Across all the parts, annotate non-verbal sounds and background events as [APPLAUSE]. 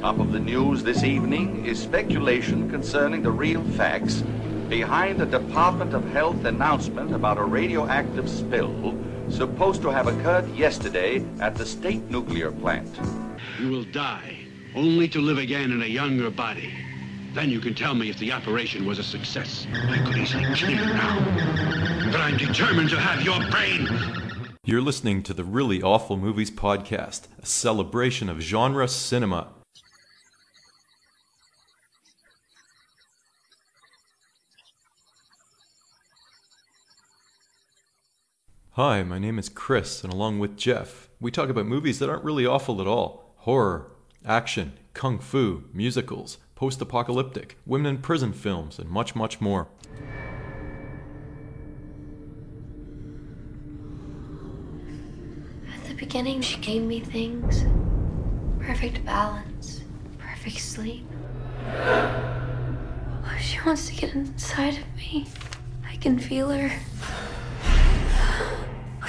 Top of the news this evening is speculation concerning the real facts behind the Department of Health announcement about a radioactive spill supposed to have occurred yesterday at the state nuclear plant. You will die, only to live again in a younger body. Then you can tell me if the operation was a success. I could easily kill you now. But I'm determined to have your brain. You're listening to the Really Awful Movies Podcast, a celebration of genre cinema. Hi, my name is Chris, and along with Jeff, we talk about movies that aren't really awful at all horror, action, kung fu, musicals, post apocalyptic, women in prison films, and much, much more. At the beginning, she gave me things perfect balance, perfect sleep. She wants to get inside of me. I can feel her.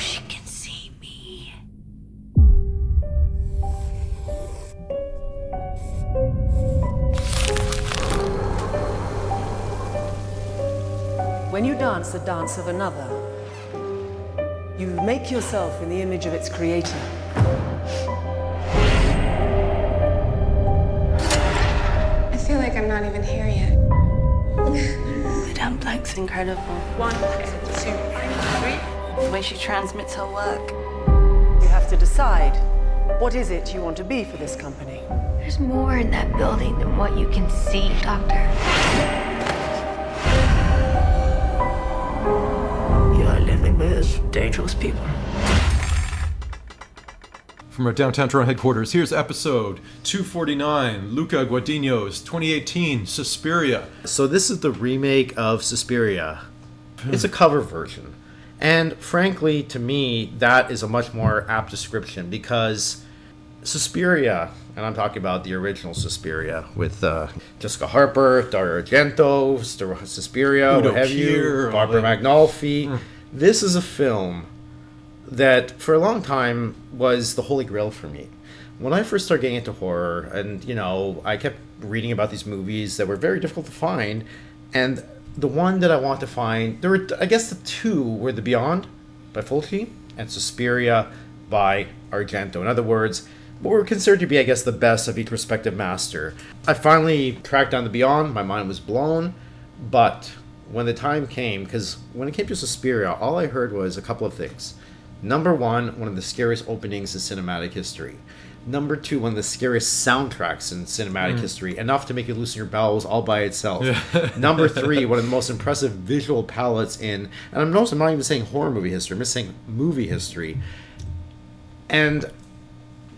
She can see me. When you dance the dance of another, you make yourself in the image of its creator. I feel like I'm not even here yet. [LAUGHS] Madame Blanc's incredible. One, two, three. The way she transmits her work. You have to decide what is it you want to be for this company. There's more in that building than what you can see, Doctor. You are living with dangerous people. From our downtown Toronto headquarters, here's episode 249 Luca Guadagnino's 2018 Suspiria. So this is the remake of Suspiria. It's a cover version. And frankly, to me, that is a much more apt description because Suspiria, and I'm talking about the original Suspiria with uh, Jessica Harper, Dario Argento, Suspiria, Udo what have Kier, you, Barbara that. Magnolfi. This is a film that for a long time was the holy grail for me. When I first started getting into horror, and you know, I kept reading about these movies that were very difficult to find, and the one that I want to find, there were, I guess, the two were The Beyond by Fulci and Suspiria by Argento. In other words, what were considered to be, I guess, the best of each respective master. I finally tracked down The Beyond. My mind was blown, but when the time came, because when it came to Suspiria, all I heard was a couple of things. Number one, one of the scariest openings in cinematic history. Number two, one of the scariest soundtracks in cinematic mm. history, enough to make you loosen your bowels all by itself. [LAUGHS] Number three, [LAUGHS] one of the most impressive visual palettes in, and I'm noticing I'm not even saying horror movie history, I'm just saying movie history. And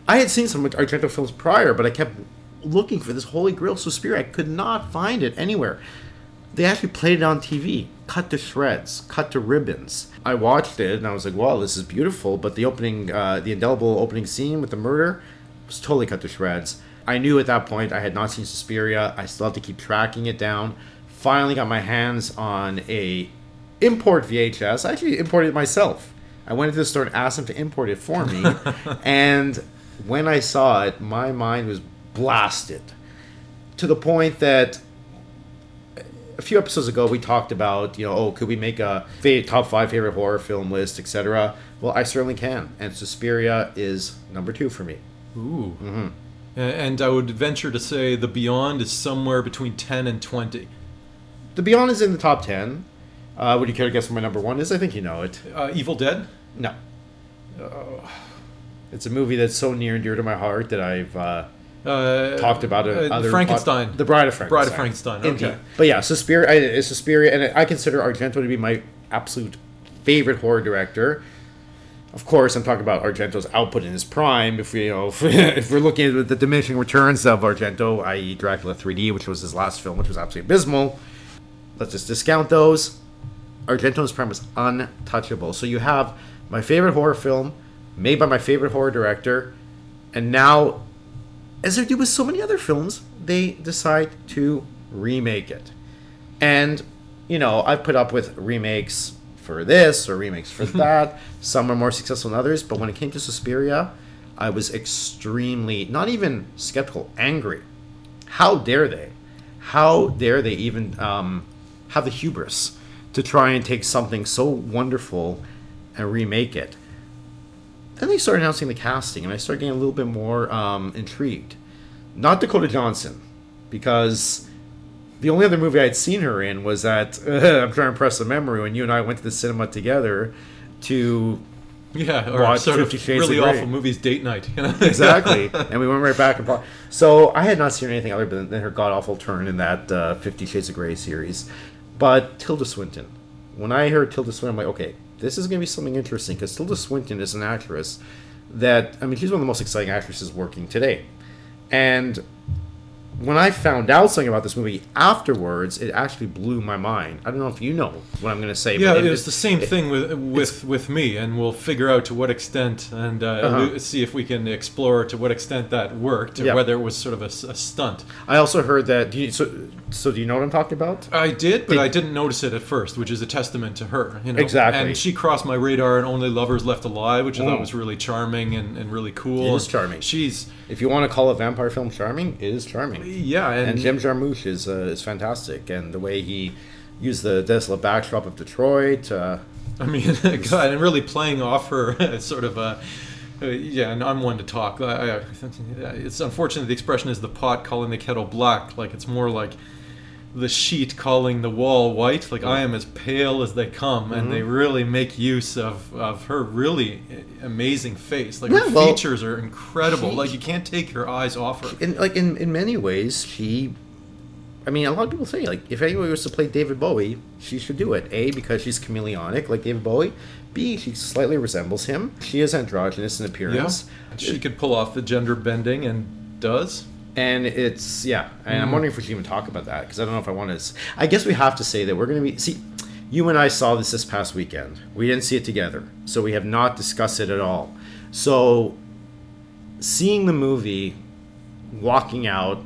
I had seen some Argento films prior, but I kept looking for this holy grail Suspiria. I could not find it anywhere. They actually played it on TV, cut to shreds, cut to ribbons. I watched it and I was like, "Wow, this is beautiful." But the opening, uh, the indelible opening scene with the murder, was totally cut to shreds. I knew at that point I had not seen Suspiria. I still had to keep tracking it down. Finally, got my hands on a import VHS. I actually imported it myself. I went into the store and asked them to import it for me, [LAUGHS] and when I saw it, my mind was blasted to the point that a few episodes ago we talked about you know oh could we make a top five favorite horror film list etc well i certainly can and suspiria is number two for me. Ooh. A- And I would venture to say The Beyond is somewhere between 10 and 20. the beyond is in the top 10 uh, would you care to guess what my number one is? I think you know it. Uh, Evil Dead? no. It's a movie that's so near and dear to my heart that i've uh, Uh, talked about it. uh, Frankenstein. the Bride of Frankenstein. Bride of Frankenstein, okay. Indeed. But yeah, Suspiria I- is Suspiria, and I consider Argento to be my absolute favorite horror director. Of course, I'm talking about Argento's output in his prime. If we, you know, [LAUGHS] if, if we're looking at the diminishing returns of Argento, i.e., Dracula 3D, which was his last film, which was absolutely abysmal, let's just discount those. Argento's prime was untouchable. So you have my favorite horror film, made by my favorite horror director, and now as they do with so many other films, they decide to remake it. And, you know, I've put up with remakes for this or remakes for [LAUGHS] that. Some are more successful than others, but when it came to Suspiria, I was extremely not even skeptical, angry. How dare they? How dare they even um, have the hubris to try and take something so wonderful and remake it? Then they started announcing the casting, and I started getting a little bit more um, intrigued. Not Dakota Johnson, because the only other movie I'd seen her in was that [LAUGHS] I'm trying to impress the memory when you and I went to the cinema together to Yeah, or watch sort of Fifty Shades really of Grey. awful movies date night. you [LAUGHS] know? exactly. and we went right back and so I had not seen anything other than than her god awful turn in that uh, Fifty Shades of Grey series. But Tilda Swinton, when I heard Tilda Swinton, I'm like, okay, this is going to be something interesting because Tilda Swinton is an actress that I mean, she's one of the most exciting actresses working today, and when I found out something about this movie afterwards, it actually blew my mind. I don't know if you know what I'm going to say. Yeah, but it was the same thing with with with me, and we'll figure out to what extent and uh, Uh-huh. see if we can explore to what extent that worked, or Yeah. whether it was sort of a stunt. I also heard that. You, so, so do you know what I'm talking about? I did, but I didn't notice it at first, which is a testament to her. You know? Exactly. And she crossed my radar in Only Lovers Left Alive, which I thought was really charming and, and really cool. It is And charming. She's If you want to call a vampire film charming, it is charming. yeah, And, and, Jim Jarmusch is uh, is fantastic, and the way he used the desolate backdrop of Detroit. Uh, I mean, [LAUGHS] God, and really playing off her [LAUGHS] sort of a. Uh, yeah, and I'm one to talk. I, I, it's unfortunate the expression is the pot calling the kettle black. Like it's more like the sheet calling the wall white. Like I am as pale as they come, and they Mm-hmm. really make use of, of her really amazing face. Like Yeah, her well, features are incredible. she- like you can't take your eyes off her. in like in, in many ways, she. I mean, a lot of people say like if anyone was to play David Bowie, she should do it. A because she's chameleonic like David Bowie. B she slightly resembles him. She is androgynous in Yeah, appearance. she could pull off the gender bending and does. And it's yeah, and Mm. I'm wondering if we should even talk about that because I don't know if I want to. I guess we have to say that we're going to be see. You and I saw this this past weekend. We didn't see it together, so we have not discussed it at all. So, seeing the movie, walking out,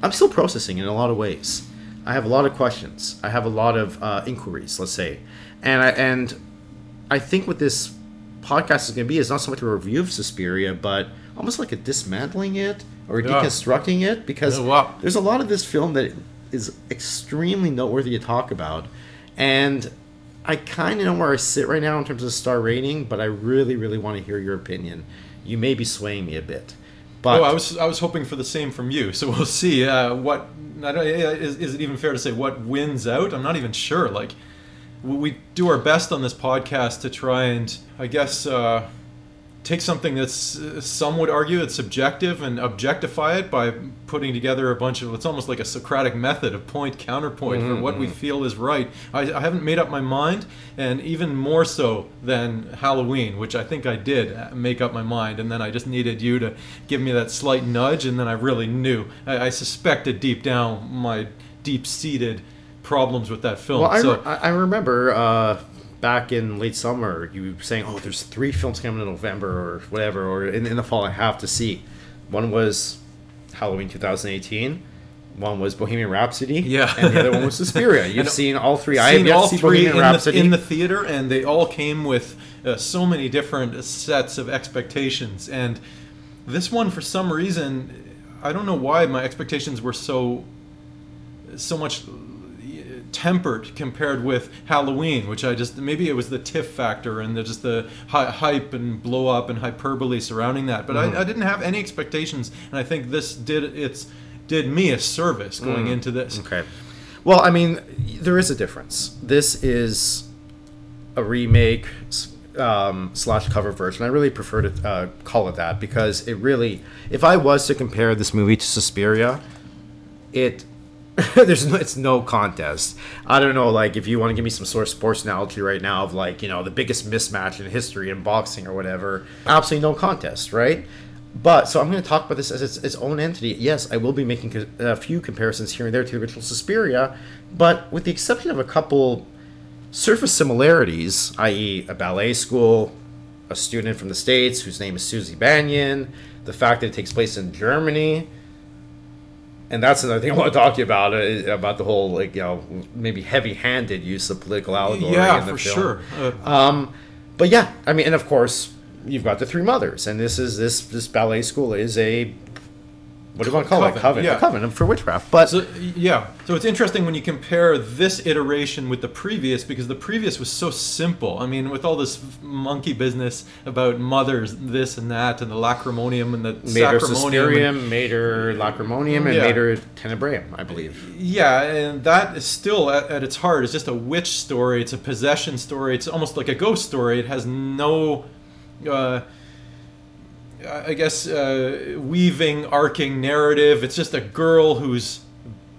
I'm still processing in a lot of ways. I have a lot of questions. I have a lot of uh, inquiries, let's say, and I and I think what this podcast is going to be is not so much a review of Suspiria, but almost like a dismantling it or Yeah. deconstructing it because wow. there's a lot of this film that is extremely noteworthy to talk about, and I kind of know where I sit right now in terms of star rating, but I really, really want to hear your opinion. You may be swaying me a bit, but oh, I was I was hoping for the same from you. So [LAUGHS] we'll see. Uh, what I don't, is, is it even fair to say what wins out? I'm not even sure. Like we- we do our best on this podcast to try and I guess uh, take something that's uh, some would argue it's subjective and objectify it by putting together a bunch of it's almost like a Socratic method of point counterpoint for what we feel is right. I, I haven't made up my mind, and even more so than Halloween, which I think I did uh, make up my mind, and then I just needed you to give me that slight nudge, and then I really knew. I, I suspected deep down my deep-seated problems with that film. Well, I, so re- I I remember uh, back in late summer, you were saying, "Oh, there's three films coming in November or whatever, or in, in the fall I have to see." One was Halloween 2018. One was Bohemian Rhapsody. Yeah. and the other one was [LAUGHS] Suspiria. You've seen all three. I have all three Bohemian in Rhapsody. the, in the theater, and they all came with uh, so many different sets of expectations. And this one, for some reason, I don't know why my expectations were so so much tempered compared with Halloween, which I just maybe it was the TIFF factor and the, just the hy- hype and blow up and hyperbole surrounding that. But I, I didn't have any expectations, and I think this did its did me a service going into this. Okay. Well, I mean, there is a difference. This is a remake um, slash cover version. I really prefer to uh, call it that because it really, if I was to compare this movie to Suspiria, it [LAUGHS] there's no, it's no contest. I don't know, like if you want to give me some sort of sports analogy right now of like you know the biggest mismatch in history in boxing or whatever, absolutely no contest, right? But so I'm going to talk about this as its, its own entity. Yes, I will be making a few comparisons here and there to the original Suspiria, but with the exception of a couple surface similarities, i.e., a ballet school, a student from the States whose name is Susie Bannion, the fact that it takes place in Germany, and that's another thing I want to talk to you about uh, about the whole like you know maybe heavy-handed use of political allegory Yeah, in the for film. sure. Uh, Um, but yeah, I mean, and of course, you've got the three mothers, and this is this this ballet school is a what do you want to call it? Coven, Coven, yeah. a coven for witchcraft. But So yeah, so it's interesting when you compare this iteration with the previous because the previous was so simple. I mean, with all this monkey business about mothers, this and that, and the lacrimonium and the Mater sacrimonium. and- Mater Lacrimonium, and Yeah. Mater Tenebraeum, I believe. Yeah, and that is still at, at its heart is just a witch story. It's a possession story. It's almost like a ghost story. It has no, uh, I guess, uh, weaving, arcing narrative. It's just a girl who's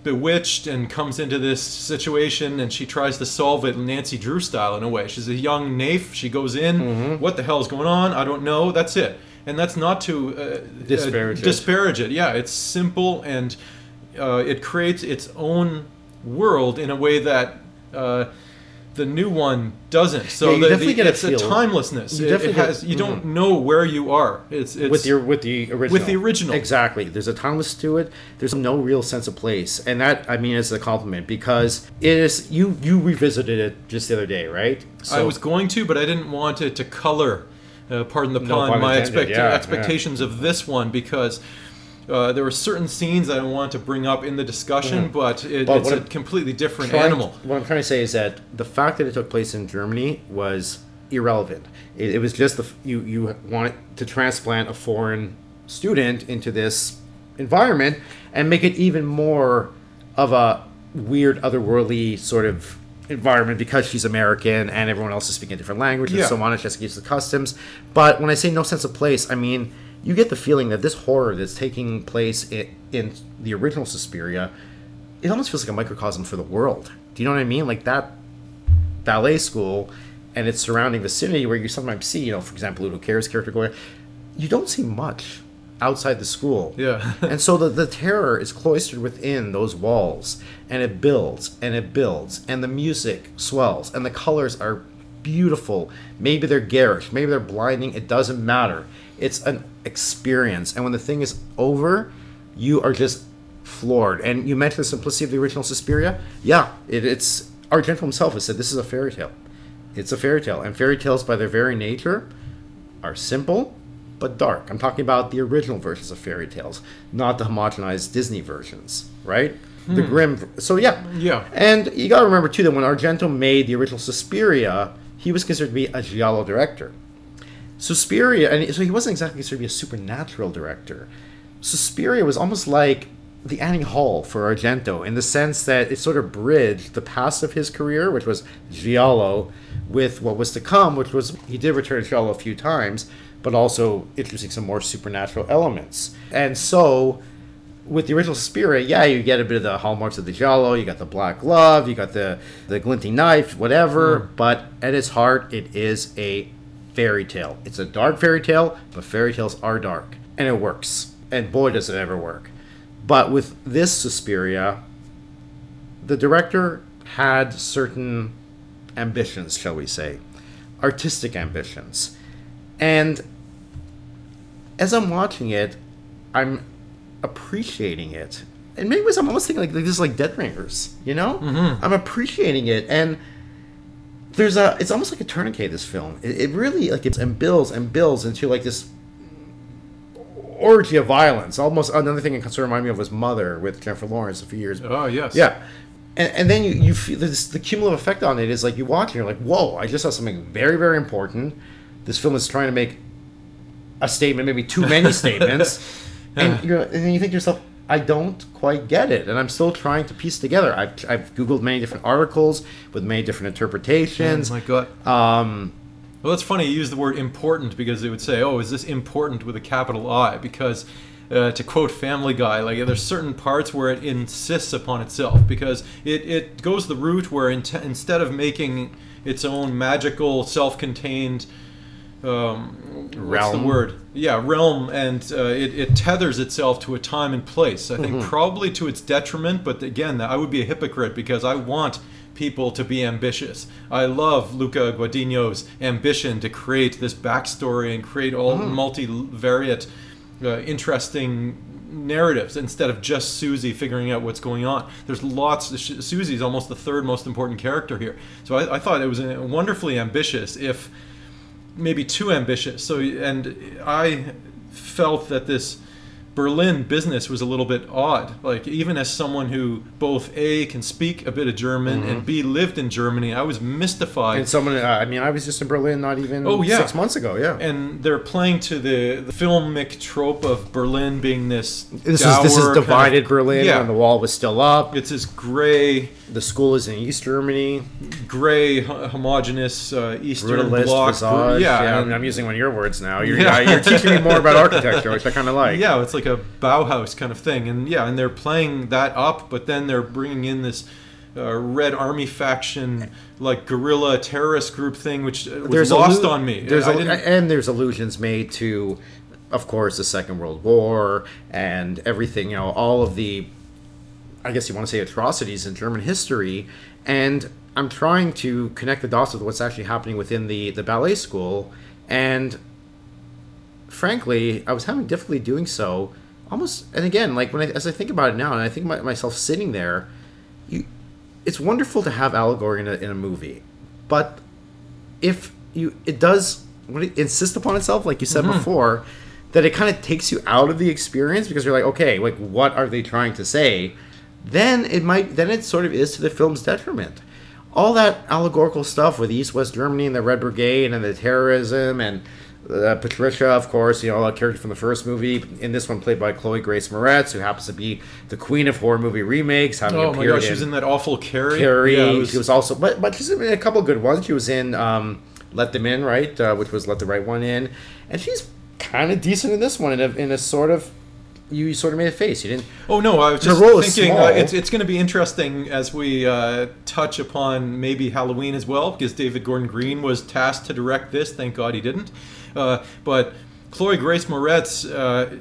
bewitched and comes into this situation and she tries to solve it Nancy Drew style in a way. She's a young naif. She goes in. What the hell is going on? I don't know. That's it. And that's not to uh, Disparage uh, it. disparage it. Yeah, it's simple and uh, it creates its own world in a way that uh, the new one doesn't. So Yeah, you the, definitely the- get a it's a feel. timelessness. You It, it definitely get- has. You don't mhm. know where you are. It's, it's with your with the original. with the original. Exactly. There's a timeless to it. There's no real sense of place, and that I mean is a compliment because it is you you revisited it just the other day, right? I was going to, but I didn't want it to color, uh, pardon the pun, pun my expect- yeah, expectations of this one because uh, there were certain scenes I want to bring up in the discussion, Mhm. but it, But it's a I'm completely different trying- animal. What I'm trying to say is that the fact that it took place in Germany was irrelevant. It, it was just the you you wanted to transplant a foreign student into this environment and make it even more of a weird otherworldly sort of environment because she's American and everyone else is speaking a different language and so on. It's just used to customs. But when I say no sense of place, I mean you get the feeling that this horror that's taking place in, in the original Suspiria it almost feels like a microcosm for the world. Do you know what I mean? Like that ballet school and its surrounding vicinity where you sometimes see, you know, for example, Udo Kier's character going, you don't see much outside the school. Yeah. [LAUGHS] and so the, the terror is cloistered within those walls and it builds and it builds and the music swells and the colors are beautiful. Maybe they're garish, maybe they're blinding, it doesn't matter. It's an experience. And when the thing is over, you are just floored. And you mentioned the simplicity of the original Suspiria. Yeah, it, it's Argento himself has said this is a fairy tale. It's a fairy tale, and fairy tales, by their very nature, are simple but dark. I'm talking about the original versions of fairy tales, not the homogenized Disney versions, right? The Hmm. grim. So yeah, Yeah. And you got to remember too that when Argento made the original Suspiria, he was considered to be a giallo director. Suspiria, and so he wasn't exactly considered to be a supernatural director. Suspiria was almost like the Annie Hall for Argento in the sense that it sort of bridged the past of his career, which was giallo, with what was to come, which was he did return to giallo a few times, but also introducing some more supernatural elements. And so, with the original Suspiria, yeah, you get a bit of the hallmarks of the giallo. You got the black glove, you got the the glinting knife, whatever. Hmm. But at its heart, it is a fairy tale. It's a dark fairy tale, but fairy tales are dark, and it works. And boy, does it ever work. But with this Suspiria, the director had certain ambitions, shall we say, artistic ambitions. And as I'm watching it, I'm appreciating it. And maybe I'm almost thinking like this is like Dead Ringers, you know? Mhm. I'm appreciating it. And there's a it's almost like a tourniquet this film. It, it really like it's and builds and builds into like this orgy of violence. Almost another thing it sort of reminded me of was mother with jennifer lawrence a few years Oh, yes. yeah. And, and then you, you feel this the cumulative effect on it is like you watch and you're like whoa i just saw something very very important. This film is trying to make a statement maybe too many [LAUGHS] statements. And you're and then you think to yourself I don't quite get it, and I'm still trying to piece together. I've, I've googled many different articles with many different interpretations. Oh my God. Um, Well, it's funny you use the word important because they would say, "Oh, is this important with a capital I?" Because uh, to quote Family Guy, like there's certain parts where it insists upon itself because it, it goes the route where int- instead of making its own magical, self-contained um, what's the Realm? word? Yeah, realm, and uh, it, it tethers itself to a time and place. I think Mhm. probably to its detriment, but again, I would be a hypocrite because I want people to be ambitious. I love Luca Guadagnino's ambition to create this backstory and create all Mhm. multivariate, uh, interesting narratives instead of just Susie figuring out what's going on. There's lots. Susie's almost the third most important character here. So I, I thought it was uh, wonderfully ambitious. If maybe too ambitious. So, and I felt that this Berlin business was a little bit odd. Like even as someone who both a can speak a bit of German and b lived in Germany, I was mystified. And someone, uh, I mean, I was just in Berlin not even Oh, yeah. six months ago. Yeah. and they're playing to the, the filmic trope of Berlin being this. this is this is kind of- divided Berlin Yeah. when the wall was still up. It's this gray, The school is in East Germany. gray, homogenous uh, Eastern Brutalist bloc. visage. yeah, Yeah, and- I'm using one of your words now. You're, yeah. you're teaching me more about [LAUGHS] architecture, which I kind of like. yeah, it's like a Bauhaus kind of thing, and yeah, and they're playing that up, but then they're bringing in this uh, Red Army faction, like guerrilla terrorist group thing, which uh, was lost allu- on me. There's I a, didn't- and there's allusions made to, of course, the Second World War and everything. You know, all of the, I guess you want to say atrocities in German history, and I'm trying to connect the dots with what's actually happening within the the ballet school, and frankly, I was having difficulty doing so. Almost, and again, like when I, as I think about it now, and I think about myself sitting there, you, it's wonderful to have allegory in a, in a movie, but if you it does when it insists upon itself like you said mm-hmm. before that it kind of takes you out of the experience because you're like okay like what are they trying to say then it might then it sort of is to the film's detriment all that allegorical stuff with east west germany and the red brigade and the terrorism and uh, Patricia, of course, you know, a character from the first movie. In this one, played by Chloe Grace Moretz, who happens to be the queen of horror movie remakes. Having oh my appeared gosh, she was in that awful Carrie. Carrie. Yeah, was- she was also, but but she's in a couple of good ones. She was in um, Let Them In, right, uh, which was Let the Right One In, and she's kind of decent in this one. In a, in a sort of, you sort of made a face. You didn't. Oh no, I was just thinking uh, it's it's going to be interesting as we uh, touch upon maybe Halloween as well because David Gordon Green was tasked to direct this. Thank God he didn't. Uh, but Chloe Grace Moretz, uh,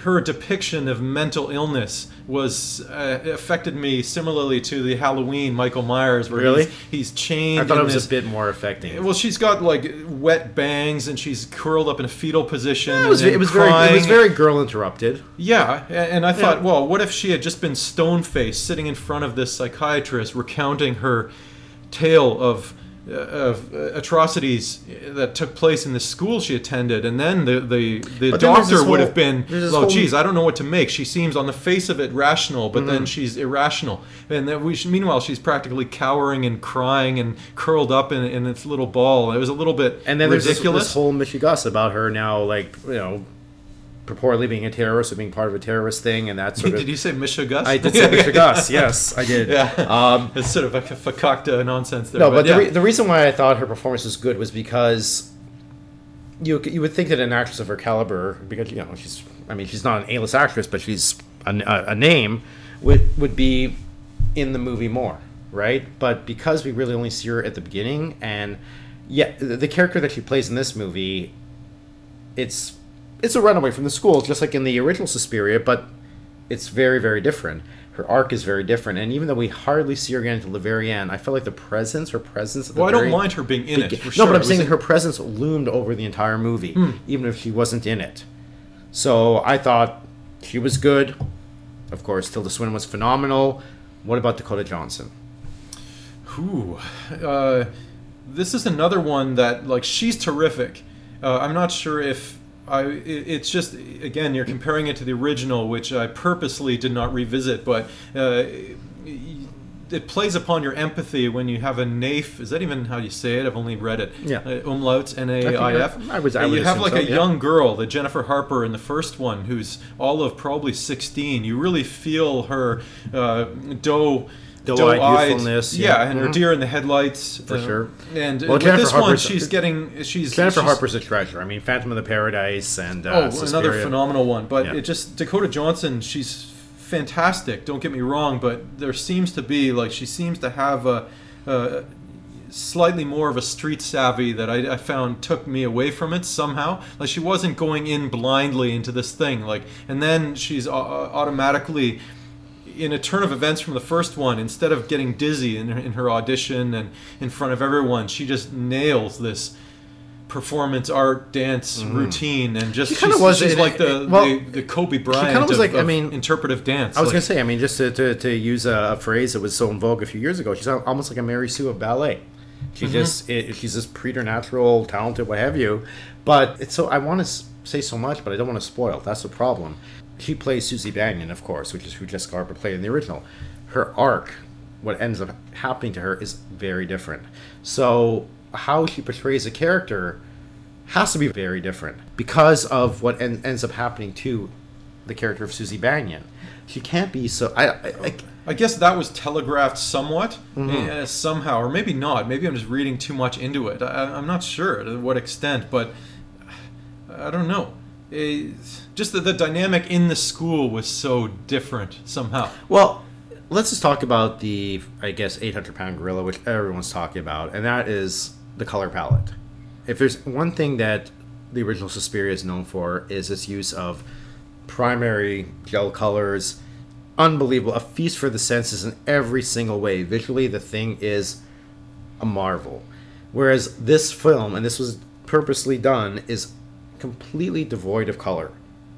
her depiction of mental illness was uh, affected me similarly to the Halloween Michael Myers, where Really? he's, he's chained. I thought it was this- a bit more affecting. Well, she's got like wet bangs and she's curled up in a fetal position. it was, it was very it was very girl interrupted. Yeah, and I thought, well, what if she had just been stone faced, sitting in front of this psychiatrist, recounting her tale of of uh, atrocities that took place in the school she attended, and then the the, the But then there's doctor would whole- have been, well, geez, I don't know what to make. She seems on the face of it rational, but Mm-hmm. then she's irrational, and then we, meanwhile she's practically cowering and crying and curled up in, in its little ball. It was a little bit And then there's this, ridiculous. this whole Michigas about her now, like you know, purportedly being a terrorist or being part of a terrorist thing, and that sort [LAUGHS] of. did you say Michigas? I did say Michigas. [LAUGHS] Yes, I did. Yeah. Um, [LAUGHS] It's sort of a fakakta nonsense there. No, but, yeah. the, re- the reason why I thought her performance was good was because you you would think that an actress of her caliber, because you know she's, I mean, she's not an A-list actress, but she's a, a, a name, would would be in the movie more, right? But because we really only see her at the beginning, and yeah, the, the character that she plays in this movie, it's it's a runaway from the school, just like in the original Suspiria, but it's very very different. Her arc is very different, and even though we hardly see her again until the very end, I felt like the presence, her presence. Well, I don't mind her being in it, begin- for no, sure. but I'm saying in- her presence loomed over the entire movie, Hmm. even if she wasn't in it. So I thought she was good. Of course, Tilda Swinton was phenomenal. What about Dakota Johnson? Ooh, uh, this is another one that like she's terrific. Uh, I'm not sure if I. It's just again you're comparing it to the original, which I purposely did not revisit, but. Uh, it plays upon your empathy when you have a naif. Is that even how you say it? I've only read it. Yeah. Uh, umlaut, N A I F. I would- I You have like so, a yeah. young girl, the Jennifer Harper in the first one, who's all of probably 16. You really feel her uh, doe. Doe-eyed doe-eyed- youthfulness, yeah, yeah. and her Mhm. deer in the headlights For uh, sure. And Well, with Jennifer this one, Harper's- she's getting she's Jennifer she's- Harper's a treasure. I mean, Phantom of the Paradise and uh, oh, another phenomenal one. But Yeah. it just Dakota Johnson, she's fantastic. Don't get me wrong, but there seems to be like she seems to have a. a slightly more of a street savvy that I, I found took me away from it somehow like she wasn't going in blindly into this thing like and then she's uh, automatically in a turn of events from the first one, instead of getting dizzy in her, in her audition and in front of everyone, she just nails this performance art dance routine and just Mm. She she's, was she's like the, well, the the Kobe Bryant kinda was of, like- I mean, interpretive dance. I was Like, gonna say, I mean, just to, to, to use a, a phrase that was so in vogue a few years ago, she's al- almost like a Mary Sue of ballet. She just it, she's this preternatural, talented, what have you. But it's so I want to say so much, but I don't want to spoil. That's the problem. She plays Susie Bannion, of course, which is who Jessica Harper played in the original. Her arc, what ends up happening to her, is very different. So how she portrays a character has to be very different because of what en- ends up happening to the character of Susie Bannion. She can't be so. I, I, I I guess that was telegraphed somewhat, Mhm. eh, somehow, or maybe not. Maybe I'm just reading too much into it. I, I'm not sure to what extent, but I don't know. Eh, just that the dynamic in the school was so different somehow. Well, let's just talk about the, I guess, 800 pound gorilla, which everyone's talking about, and that is the color palette. If there's one thing that the original Suspiria is known for, is its use of primary gel colors. Unbelievable. A feast for the senses in every single way. Visually, the thing is a marvel. Whereas this film, and this was purposely done, is completely devoid of color.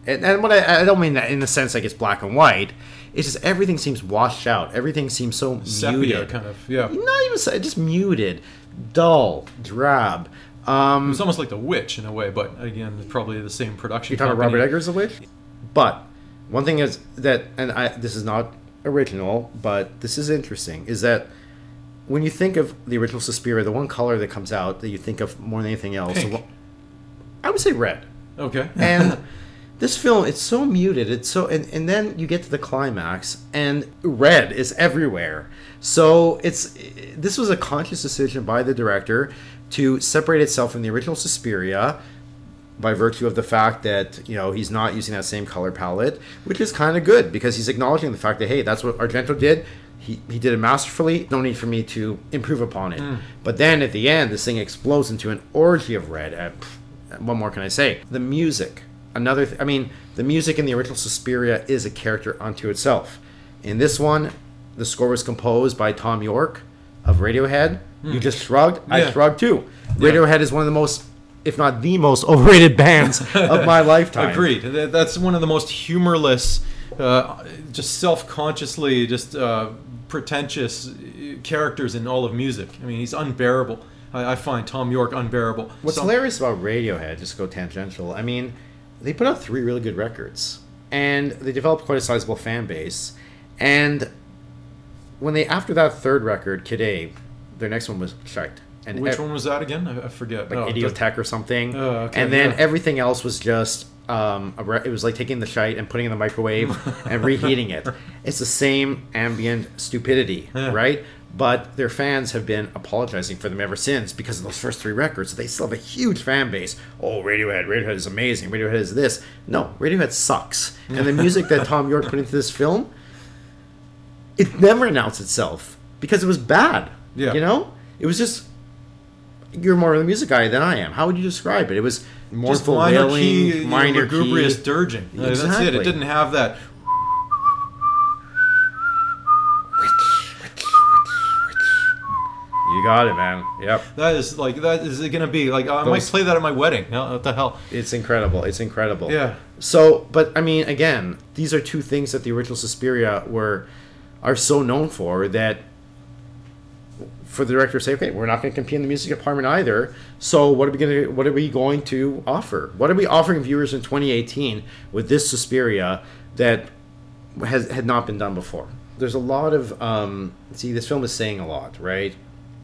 And, and what I, I don't mean that in the sense like it's black and white. It's just everything seems washed out. Everything seems so Sepia, muted. kind of, yeah. Not even just muted, dull, drab. Um, It was almost like The Witch in a way, but again, probably the same production. you're talking about. Robert Eggers' The Witch? But one thing is that, and I this is not original, but this is interesting, is that when you think of the original Suspiria, the one color that comes out that you think of more than anything else, Pink. I would say red. Okay. [LAUGHS] And this film, it's so muted. It's so, and, and then you get to the climax, and red is everywhere. So it's this was a conscious decision by the director to separate itself from the original Suspiria by virtue of the fact that you know he's not using that same color palette, which is kind of good because he's acknowledging the fact that hey, that's what Argento did. He, he did it masterfully. No need for me to improve upon it. Mm. But then at the end, this thing explodes into an orgy of red. Uh, pff, what more can I say? The music, another. Th- I mean, the music in the original Suspiria is a character unto itself. In this one, the score was composed by Thom Yorke of Radiohead. You Hmm. just shrugged. I shrugged too. Yeah. Radiohead is one of the most, if not the most, overrated bands [LAUGHS] of my lifetime. Agreed. That's one of the most humorless, uh, just self-consciously, just uh, pretentious uh, characters in all of music. I mean, he's unbearable. I, I find Thom Yorke unbearable. What's So- hilarious about Radiohead, just to go tangential, I mean, they put out three really good records, and they developed quite a sizable fan base. And when they after that third record, Kid A, their next one was shite. And Which ev- one was that again? I, I forget. like Oh, Idioteque or something. Oh, okay, and then yeah. everything else was just um, a re- it was like taking the shite and putting it in the microwave [LAUGHS] and reheating it. It's the same ambient stupidity, Yeah. right? But their fans have been apologizing for them ever since because of those first three records. They still have a huge fan base. Oh, Radiohead, Radiohead is amazing. Radiohead is this. No, Radiohead sucks. And the music that Thom Yorke put into this film, it never announced itself because it was bad. Yeah. You know? It was just you're more of a music guy than I am. How would you describe it? It was mournful minor wailing, key, minor lugubrious key. dirging. Uh, That's it. It didn't have that. You got it, man. Yep. That is like that is it gonna be like I might play that at my wedding. What the hell? It's incredible. It's incredible. Yeah. So, but I mean, again, these are two things that the original Suspiria were are so known for that for the director to say, okay, we're not going to compete in the music department either. So what are we going to what are we going to offer? What are we offering viewers in 2018 with this Suspiria that has had not been done before? There's a lot of um, see, this film is saying a lot, right?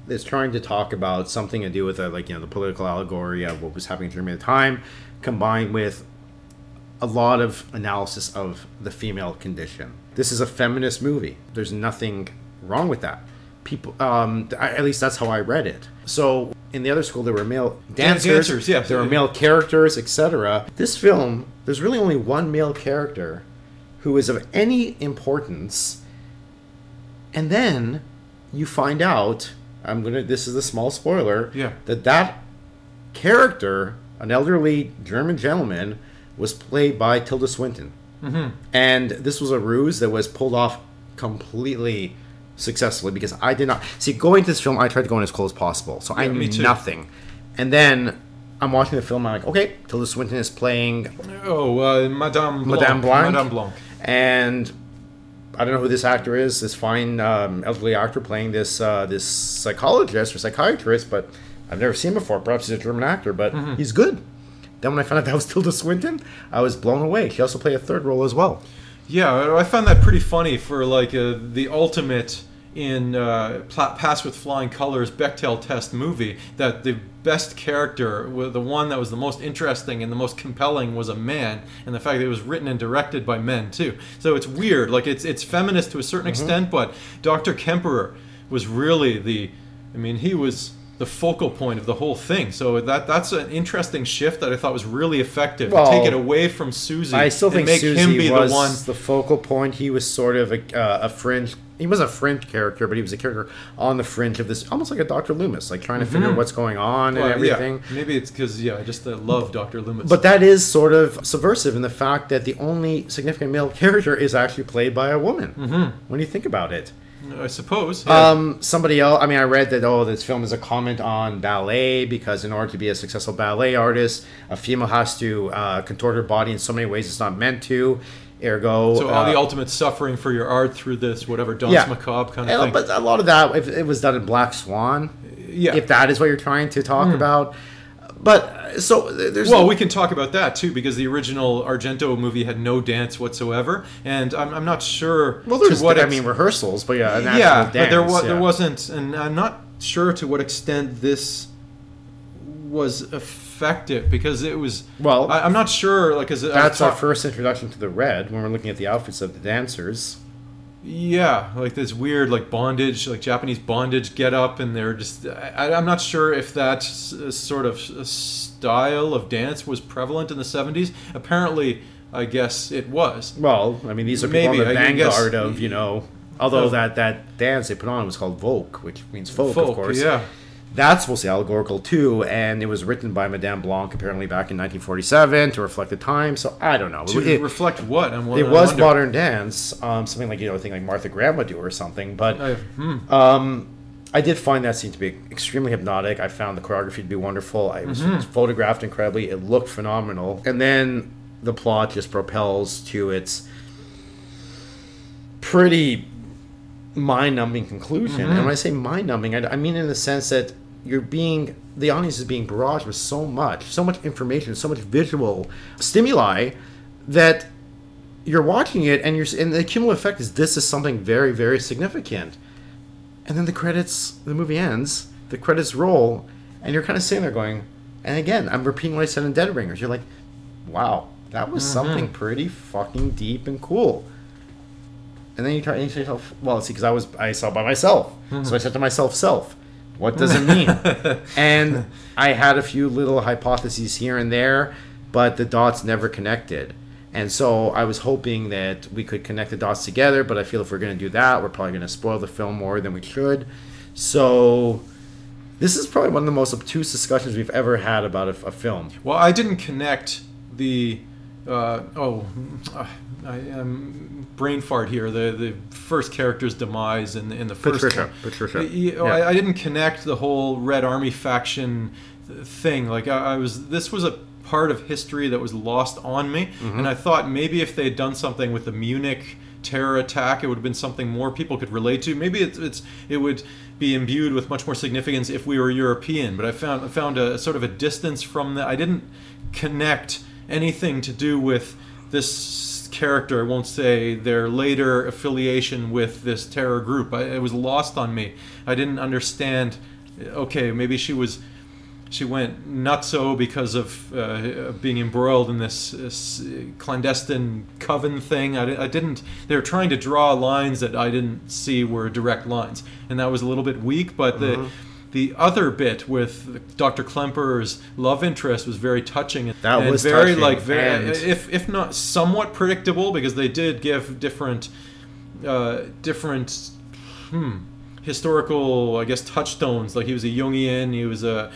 It's trying to talk about something to do with uh, like you know the political allegory of what was happening during the time, combined with a lot of analysis of the female condition. This is a feminist movie. There's nothing wrong with that. People, um, at least that's how I read it. So in the other school, there were male dancers, dancers, yeah. there were male characters, etc. This film, there's really only one male character who is of any importance, and then you find out. I'm gonna. This is a small spoiler. Yeah. That that character, an elderly German gentleman, was played by Tilda Swinton. mm-hmm. And this was a ruse that was pulled off completely successfully because I did not see going to this film. I tried to go in as close as possible, so I Yeah, knew me too. nothing. And then I'm watching the film. I'm like, okay, Tilda Swinton is playing Oh, uh, Madame Blanc. Madame Blanc. Madame Blanc. and I don't know who this actor is. This fine um, elderly actor playing this uh, this psychologist or psychiatrist, but I've never seen him before. Perhaps he's a German actor, but Mhm. he's good. Then when I found out that was Tilda Swinton, I was blown away. She also played a third role as well. Yeah, I found that pretty funny for like uh, the ultimate in uh, Pass with Flying Colors Bechdel test movie. That the best character, the one that was the most interesting and the most compelling, was a man, and the fact that it was written and directed by men too. So it's weird. Like it's it's feminist to a certain Mhm. extent, but Dr. Klemperer was really the. I mean, he was the focal point of the whole thing. So that that's an interesting shift that I thought was really effective. Well, Take it away from Susie. I still and think Susie him be was the one. the focal point. He was sort of a, uh, a fringe. He was a fringe character, but he was a character on the fringe of this, almost like a Doctor Loomis, like trying to figure Mhm. out what's going on Well, and yeah. everything. Maybe it's because yeah, I just uh, love Doctor Loomis. But that is sort of subversive in the fact that the only significant male character is actually played by a woman. Mhm. When you think about it. I suppose. yeah. Um, somebody else. I mean, I read that oh, this film is a comment on ballet because in order to be a successful ballet artist, a female has to uh, contort her body in so many ways it's not meant to. Ergo, so all the uh, ultimate suffering for your art through this whatever danse macabre kind of Yeah, thing. But a lot of that, if it was done in Black Swan, Yeah. if that is what you're trying to talk Mm. about. But uh, so there's well, we can talk about that too because the original Argento movie had no dance whatsoever, and I'm, I'm not sure. well, there's to what I mean rehearsals, but yeah, an yeah, actual but there was yeah. there wasn't, and I'm not sure to what extent this was effective because it was. Well, I, I'm not sure. Like, as That's our first introduction to the red when we're looking at the outfits of the dancers. Yeah, like this weird like bondage, like Japanese bondage get up, and they're just. I, I'm not sure if that s- sort of style of dance was prevalent in the 70s. Apparently, I guess it was. Well, I mean, these are people Maybe, on the I guess- vanguard of you know. Although Of- that that dance they put on was called Volk, which means folk, Folk, of course. yeah. That's supposed to be allegorical too, and it was written by Madame Blanc apparently back in 1947 to reflect the time. So I don't know. To It- reflect what? I'm, it I was wonder. modern dance, um, something like you know, a thing like Martha Graham would do or something. But I- hmm. um, I did find that scene to be extremely hypnotic. I found the choreography to be wonderful. It was Mhm. photographed incredibly. It looked phenomenal, and then the plot just propels to its pretty mind-numbing conclusion. Mhm. And when I say mind-numbing, I, I mean in the sense that you're being the audience is being barraged with so much, so much information, so much visual stimuli that you're watching it and you're and the cumulative effect is this is something very very significant. And then the credits, the movie ends, the credits roll, and you're kind of sitting there going, and again, I'm repeating what I said in Dead Ringers. You're like, wow, that was Mhm. something pretty fucking deep and cool. And then you try and you say to yourself, well, see, because I was I saw it by myself, Mhm. so I said to myself, self, what does it mean? [LAUGHS] and I had a few little hypotheses here and there, but the dots never connected. And so I was hoping that we could connect the dots together, but I feel if we're going to do that, we're probably going to spoil the film more than we should. So this is probably one of the most obtuse discussions we've ever had about a, a film. Well, I didn't connect the. Uh, oh, uh, I am brain fart here. The the first character's demise in the, in the first Patricia. Patricia. Y- y- Yeah. I, I didn't connect the whole Red Army faction thing. Like I, I was, this was a part of history that was lost on me, Mhm. and I thought maybe if they had done something with the Munich terror attack, it would have been something more people could relate to. Maybe it's, it's it would be imbued with much more significance if we were European. But I found I found a sort of a distance from that. I didn't connect anything to do with this character. I won't say their later affiliation with this terror group. I, it was lost on me. I didn't understand. Okay, maybe she was she went nutso because of uh, being embroiled in this, this clandestine coven thing. I, I didn't. They were trying to draw lines that I didn't see were direct lines, and that was a little bit weak. But Mhm. the the other bit with Dr. Klemper's love interest was very touching. That and was very touching, like very and- if if not somewhat predictable because they did give different uh, different hmm, historical I guess touchstones. Like he was a Jungian, he was a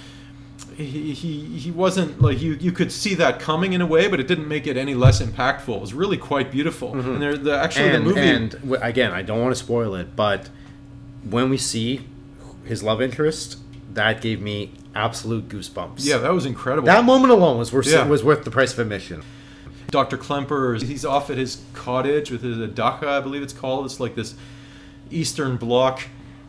he, he, he wasn't like you you could see that coming in a way, but it didn't make it any less impactful. It was really quite beautiful. And there, the actually and, the movie and again, I don't want to spoil it, but when we see his love interest, that gave me absolute goosebumps. yeah, that was incredible. That moment alone was worth Yeah. was worth the price of admission. Dr. Klemper, he's off at his cottage with his dacha, I believe it's called. It's like this Eastern Bloc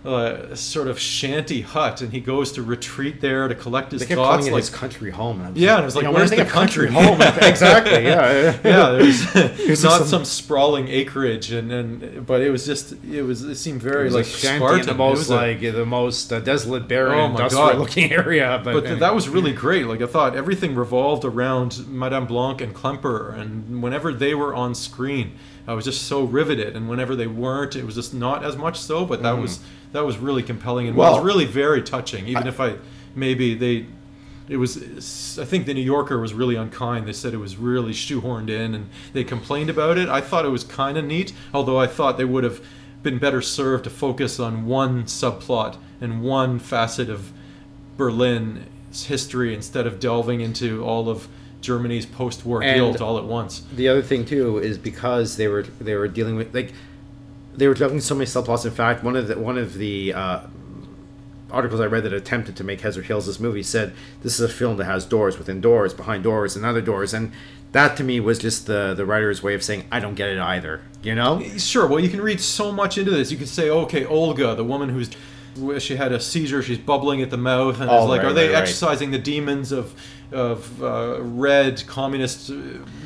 uh, sort of shanty hut, and he goes to retreat there to collect his They kept thoughts. calling like, his country home. and I yeah, and it was you like, know, where's the I of country, home? exactly. Yeah. yeah, [LAUGHS] there's [LAUGHS] not some- some sprawling acreage, and, and but it was just it was it seemed very It like Spartan. the It most was a- like the most uh, desolate, barren, Oh my God. industrial-looking [LAUGHS] area. But, but th- that was really great. Like I thought, everything revolved around Madame Blanc and Klemper, and whenever they were on screen, I was just so riveted. And whenever they weren't, it was just not as much so. But that was that was really compelling and. Well, was really very touching. Even if I maybe they. It was. I think the New Yorker was really unkind. They said it was really shoehorned in, and they complained about it. I thought it was kind of neat, although I thought they would have been better served to focus on one subplot and one facet of Berlin's history instead of delving into all of Germany's post-war And- guilt all at once. the other thing too is because they were they were dealing with like they were juggling so many subplots. In fact, one of the one of the uh, articles I read that attempted to make Hezard Hills this movie said this is a film that has doors within doors, behind doors, and other doors, and that to me was just the the writer's way of saying I don't get it either. You know? Sure. Well, you can read so much into this. You can say, okay, Olga, the woman who's she had a seizure, she's bubbling at the mouth, and Oh, it's like, right, are they right, right. the demons of of uh, red communist uh,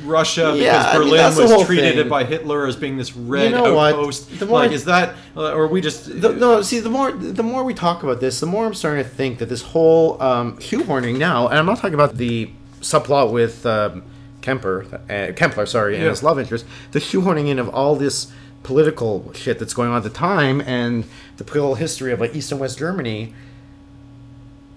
Russia Yeah, because I mean, Berlin was treated thing. by Hitler as being this red know what? outpost? The more- like, is that, uh, or we just The, no, see, the more the more we talk about this, the more I'm starting to think that this whole um, shoehorning now, and I'm not talking about the subplot with um, Kemper, uh, Kempler, sorry, and his love interest, the shoehorning in of all this political shit that's going on at the time and the political history of like East and West Germany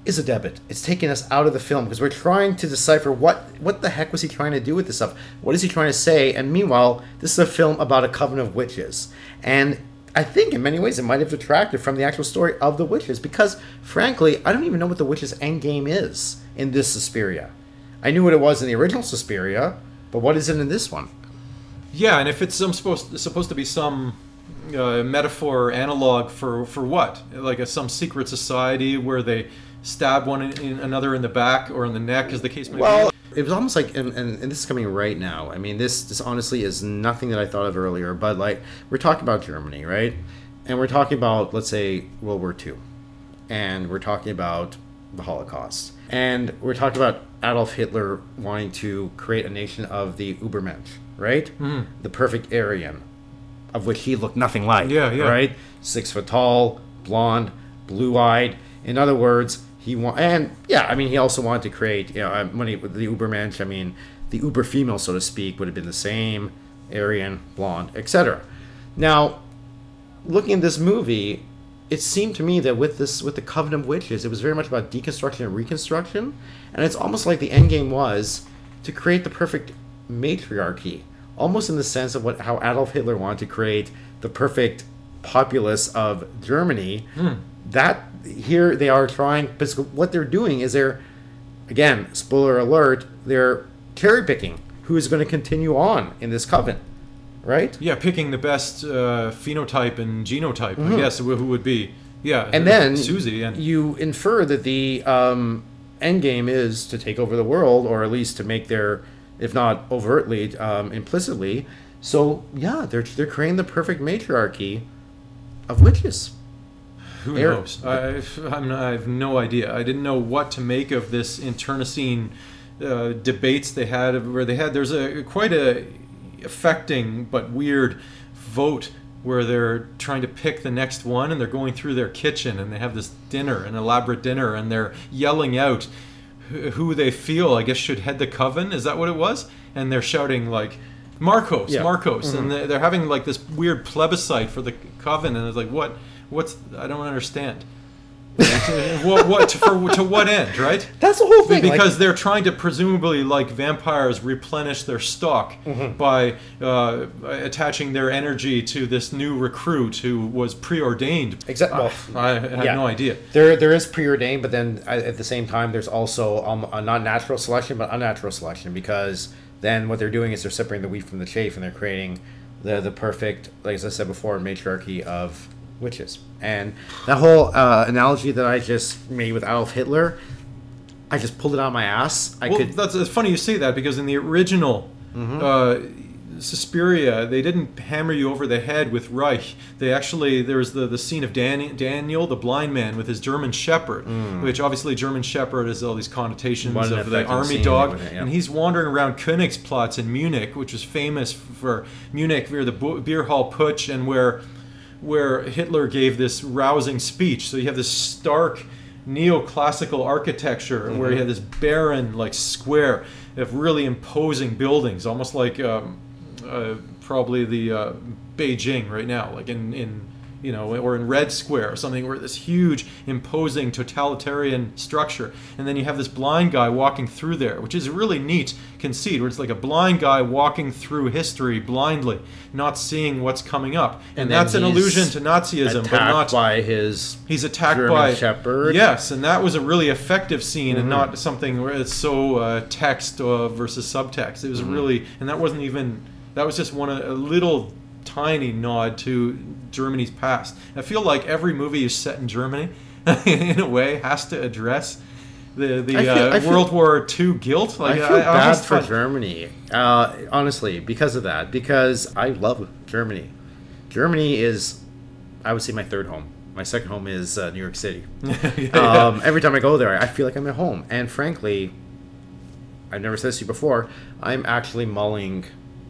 is a debit. It's taking us out of the film because we're trying to decipher what what the heck was he trying to do with this stuff? What is he trying to say? And meanwhile, this is a film about a coven of witches. And I think in many ways it might have detracted from the actual story of the witches because frankly, I don't even know what the witches' end game is in this Suspiria. I knew what it was in the original Suspiria, but what is it in this one? Yeah, and if it's some supposed supposed to be some uh, metaphor or analog for for what? Like a, some secret society where they stab one in, in another in the back or in the neck, as the case may Well, be. it was almost like, and, and, and this is coming right now. I mean, this this honestly is nothing that I thought of earlier. But like, we're talking about Germany, right? And we're talking about, let's say, World War II, and we're talking about the Holocaust, and we're talking about Adolf Hitler wanting to create a nation of the Ubermensch, right? Mhm. The perfect Aryan, of which he looked nothing like. Yeah, yeah. Right? Six foot tall, blonde, blue eyed. In other words, he want and yeah, I mean, he also wanted to create, you know, um, when he with the Ubermensch, I mean, the Uber female, so to speak, would have been the same, Aryan, blonde, etc. Now, looking at this movie, it seemed to me that with this with the Coven of Witches, it was very much about deconstruction and reconstruction, and it's almost like the end game was to create the perfect matriarchy, almost in the sense of what how Adolf Hitler wanted to create the perfect populace of Germany. Hmm. That here they are trying, but what they're doing is they're again spoiler alert, they're cherry picking who is going to continue on in this coven, right? Yeah, picking the best uh, phenotype and genotype, Mhm. I guess, who would be. Yeah, and then Susie and you infer that the um, end game is to take over the world, or at least to make their, if not overtly, um, implicitly. So yeah, they're they're creating the perfect matriarchy of witches. Who Air- knows? I, I'm, I have no idea. I didn't know what to make of this internecine uh, debates they had, where they had there's a quite a affecting but weird vote where they're trying to pick the next one and they're going through their kitchen and they have this dinner, an elaborate dinner, and they're yelling out who they feel I guess should head the coven. Is that what it was? And they're shouting like. Marcos, Yeah. Marcos, Mhm. and they're they're having like this weird plebiscite for the coven, and it's like, what, what's? I don't understand. [LAUGHS] what, what for? To what end, right? That's the whole thing, like- Because they're trying to presumably, like vampires, replenish their stock Mhm. by uh, attaching their energy to this new recruit who was preordained. Exactly. Uh, I have Yeah. no idea. There, there is preordained, but then at at the same time, there's also um, a not natural selection, but unnatural selection because then what they're doing is they're separating the wheat from the chaff, and they're creating the the perfect, like as I said before, matriarchy of witches. And that whole uh, analogy that I just made with Adolf Hitler, I just pulled it out of my ass. I well, could. that's it's funny you say that because in the original uh, Suspiria, they didn't hammer you over the head with Reich. They actually there's the the scene of Dan, Daniel, the blind man, with his German Shepherd, which obviously German Shepherd has all these connotations an of the army dog, it, yeah. and he's wandering around Königsplatz in Munich, which was famous for Munich, where the beer hall Putsch, and where where Hitler gave this rousing speech. So you have this stark neoclassical architecture where you have this barren like square of really imposing buildings, almost like um, uh, probably the uh, Beijing right now, like in in you know, or in Red Square or something, where this huge, imposing, totalitarian structure, and then you have this blind guy walking through there, which is a really neat conceit, where it's like a blind guy walking through history blindly, not seeing what's coming up, and, then that's an allusion to Nazism, but attacked not by his He's attacked German by shepherd. Yes, and that was a really effective scene, and Mhm. not something where it's so uh, text uh, versus subtext. It was Mhm. really, and that wasn't even. That was just one of a little tiny nod to Germany's past. I feel like every movie is set in Germany, [LAUGHS] in a way, has to address the the feel- uh, I feel- World War II guilt. Like I feel bad almost for find- Germany, uh, honestly, because of that. Because I love Germany. Germany is, I would say, my third home. My second home is uh, New York City. [LAUGHS] Yeah. um, every time I go there, I feel like I'm at home. And frankly, I've never said this to you before. I'm actually mulling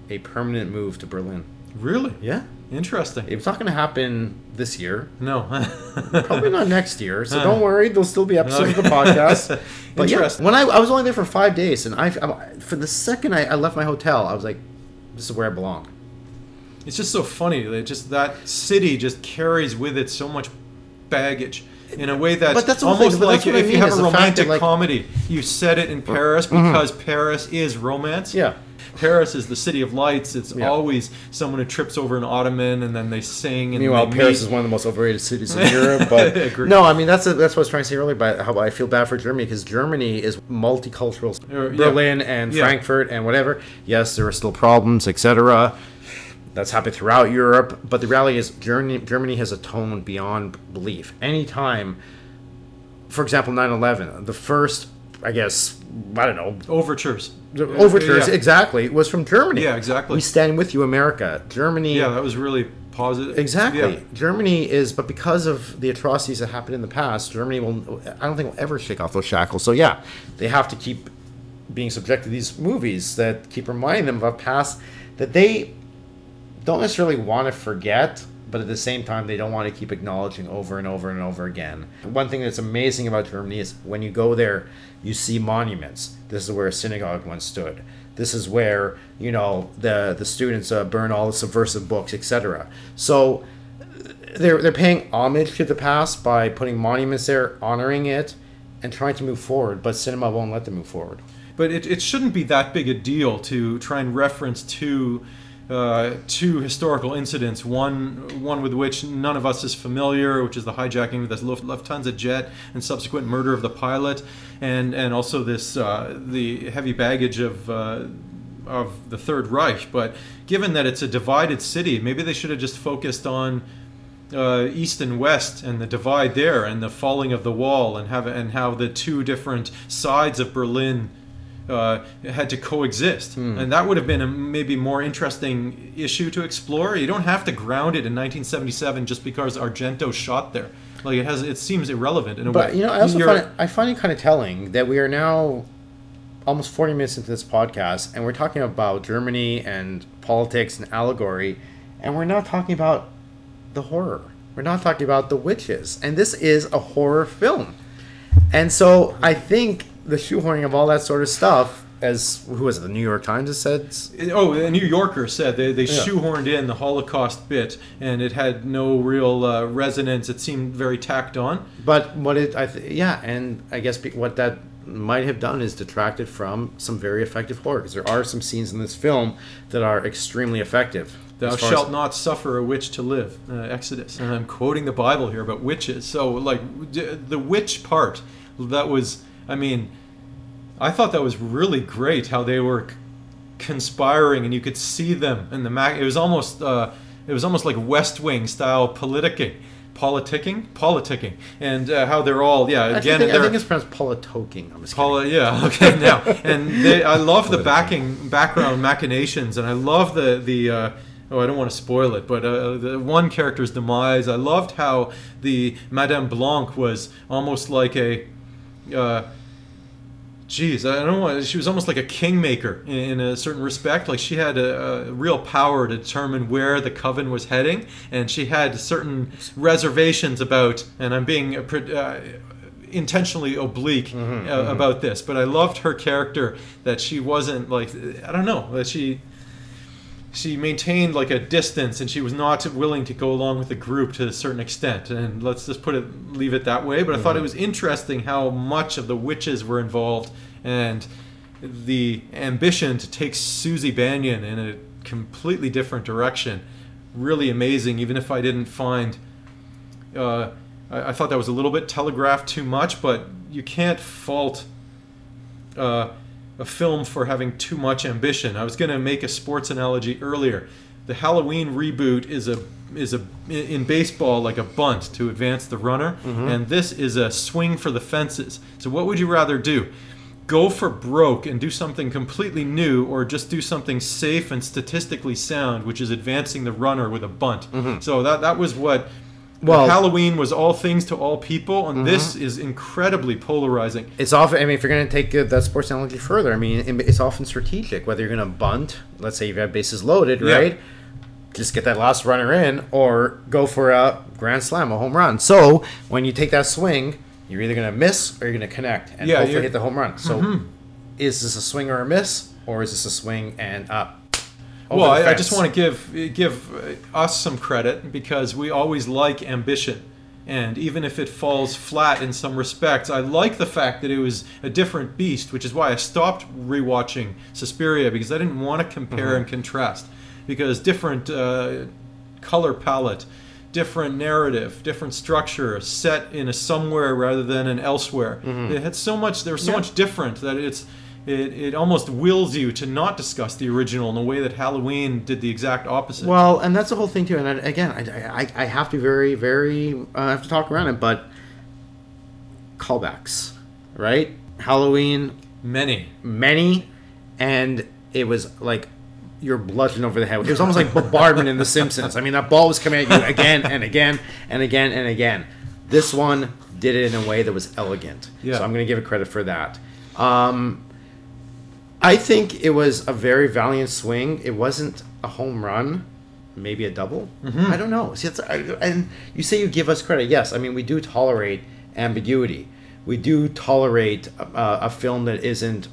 a permanent move to Berlin. Really? Yeah. Interesting. It's not going to happen this year. No. [LAUGHS] Probably not next year. So don't worry. There'll still be episodes of the podcast. [LAUGHS] But yeah, Interesting. when I, I was only there for five days, and I, I for the second I, I left my hotel, I was like, "This is where I belong." It's just so funny that just that city just carries with it so much baggage in a way that's, But that's almost like that's what I if you have a romantic that, like- comedy, you set it in Paris Mhm. because Paris is romance. Yeah. Paris is the city of lights. It's Yeah. always someone who trips over an ottoman and then they sing. And Meanwhile, Paris meet. is one of the most overrated cities in [LAUGHS] Europe. But [LAUGHS] no, I mean that's that's what I was trying to say earlier. About how I feel bad for Germany because Germany is multicultural. Uh, yeah. Berlin and Yeah. Frankfurt and whatever. Yes, there are still problems, etc. That's happened throughout Europe. But the reality is, Germany Germany has a tone beyond belief. Anytime, for example, 9/11, the first, I guess, I don't know, overtures. overtures Yeah. exactly was from Germany. Yeah, exactly. We stand with you, America. Germany. Yeah, that was really positive. Exactly. Yeah. Germany is, but because of the atrocities that happened in the past, Germany will. I don't think will ever shake off those shackles. So yeah, they have to keep being subjected to these movies that keep reminding them of a past that they don't necessarily want to forget, but at the same time they don't want to keep acknowledging over and over and over again. One thing that's amazing about Germany is when you go there, you see monuments. This is where a synagogue once stood. This is where you know the the students uh, burn all the subversive books, etc. So they're they're paying homage to the past by putting monuments there, honoring it, and trying to move forward. But cinema won't let them move forward. But it, it shouldn't be that big a deal to try and reference two uh, two historical incidents. One one with which none of us is familiar, which is the hijacking of the Luft- Lufthansa jet and subsequent murder of the pilot, and and also this uh, the heavy baggage of. Uh, of the Third Reich, but given that it's a divided city, maybe they should have just focused on uh, east and west and the divide there and the falling of the wall and have and how the two different sides of Berlin uh, had to coexist and that would have been a maybe more interesting issue to explore you don't have to ground it in 1977 just because Argento shot there like it has it seems irrelevant in a But way you know, I also You're- find it, I find it kind of telling that we are now almost 40 minutes into this podcast and we're talking about Germany and politics and allegory and we're not talking about the horror. We're not talking about the witches. And this is a horror film. And so I think the shoehorning of all that sort of stuff as who was it, the New York Times has said Oh, the New Yorker said they, they Yeah. shoehorned in the Holocaust bit, and it had no real uh, resonance. It seemed very tacked on. But what it, I th- yeah, and I guess be- what that might have done is detracted from some very effective horror because there are some scenes in this film that are extremely effective. Thou shalt as- not suffer a witch to live. Uh, Exodus. And I'm quoting the Bible here about witches. So, like, d- the witch part, that was, I mean, I thought that was really great how they were c- conspiring and you could see them in the Mac. It was almost, uh, it was almost like West Wing style politicking. politicking, politicking, and uh, how they're all yeah. I Again, think, I think it's pronounced politoking. I'm just Poli- yeah, okay, now, [LAUGHS] and they, I love the backing background machinations, and I love the the. Uh, oh, I don't want to spoil it, but uh, the one character's demise. I loved how the Madame Blanc was almost like a. Uh, Geez, I don't know. She was almost like a kingmaker in, a certain respect. Like she had a, a, real power to determine where the coven was heading, and she had certain reservations about. And I'm being uh, uh, intentionally oblique Mm-hmm, uh, about this, but I loved her character that she wasn't like I don't know that she she maintained like a distance and she was not willing to go along with the group to a certain extent. And let's just put it leave it that way but i thought it was interesting how much of the witches were involved and the ambition to take susie Bannion in a completely different direction. Really amazing even if i didn't find uh, I, I thought that was a little bit telegraphed too much but you can't fault uh, a film for having too much ambition. I was going to make a sports analogy earlier. The Halloween reboot is a is a in baseball like a bunt to advance the runner, mm-hmm. and this is a swing for the fences. So what would you rather do? Go for broke and do something completely new, or just do something safe and statistically sound, which is advancing the runner with a bunt. Mm-hmm. So that that was what. Well- Halloween was all things to all people, and this is incredibly polarizing. It's often. I mean, if you're going to take uh, that sports analogy further, I mean, it's often strategic. Whether you're going to bunt, let's say you have got bases loaded, Yeah. right? Just get that last runner in, or go for a grand slam, a home run. So when you take that swing, you're either going to miss or you're going to connect and Yeah, hopefully hit the home run. So is this a swing or a miss, or is this a swing and up? Well, I, I just want to give give uh, us some credit because we always like ambition, and even if it falls flat in some respects, I like the fact that it was a different beast, which is why I stopped rewatching Suspiria because I didn't want to compare Mm-hmm. and contrast because different uh, color palette. Different narrative, different structure, set in a somewhere rather than an elsewhere. It had so much. There was so Mm-hmm. Yeah. much different that it's it, it almost wills you to not discuss the original in a way that Halloween did the exact opposite. Well, and that's the whole thing too. And I, again, I, I, I have to very, very. Uh, I have to talk around it, but callbacks, right? Halloween, Many. many, and it was like you're bludgeon over the head. It was almost like bombardment in The Simpsons. I mean, that ball was coming at you again and again and again and again. This one did it in a way that was elegant. Yeah. So I'm going to give it credit for that. Um, I think it was a very valiant swing. It wasn't a home run, maybe a double. Mm-hmm. I don't know. See, it's, I, and you say you give us credit. Yes, I mean we do tolerate ambiguity. We do tolerate a, a film that isn't